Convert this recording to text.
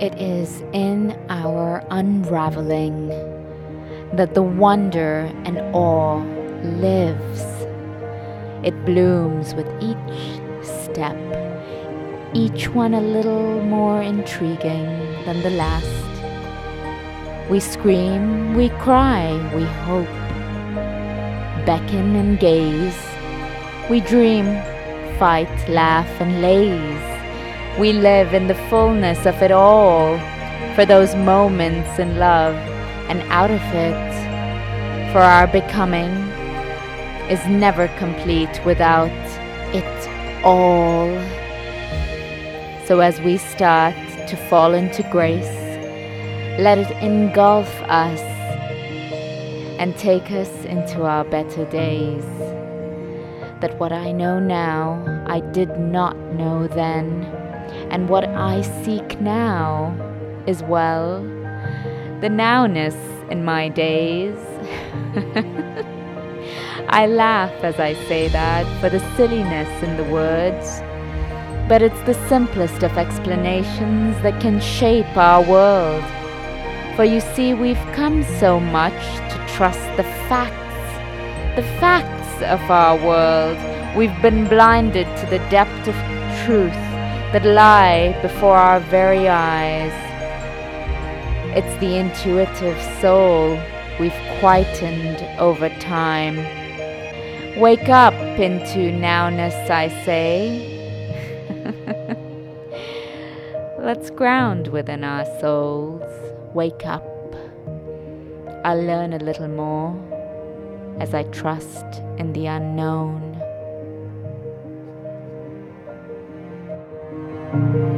it is in our unraveling that the wonder and awe lives. It blooms with each step, each one a little more intriguing than the last. We scream, we cry, we hope, beckon and gaze. We dream, fight, laugh, and laze. We live in the fullness of it all for those moments in love and out of it. For our becoming is never complete without it all. So as we start to fall into grace, let it engulf us and take us into our better days. That what I know now, I did not know then, and what I seek now is well, the nowness in my days. I laugh as I say that for the silliness in the words, but it's the simplest of explanations that can shape our world. For you see, we've come so much to trust the facts, the facts of our world. We've been blinded to the depth of truth that lie before our very eyes. It's the intuitive soul we've quietened over time. Wake up into nowness, I say. Let's ground within our souls. Wake up. I'll learn a little more as I trust in the unknown. Thank you.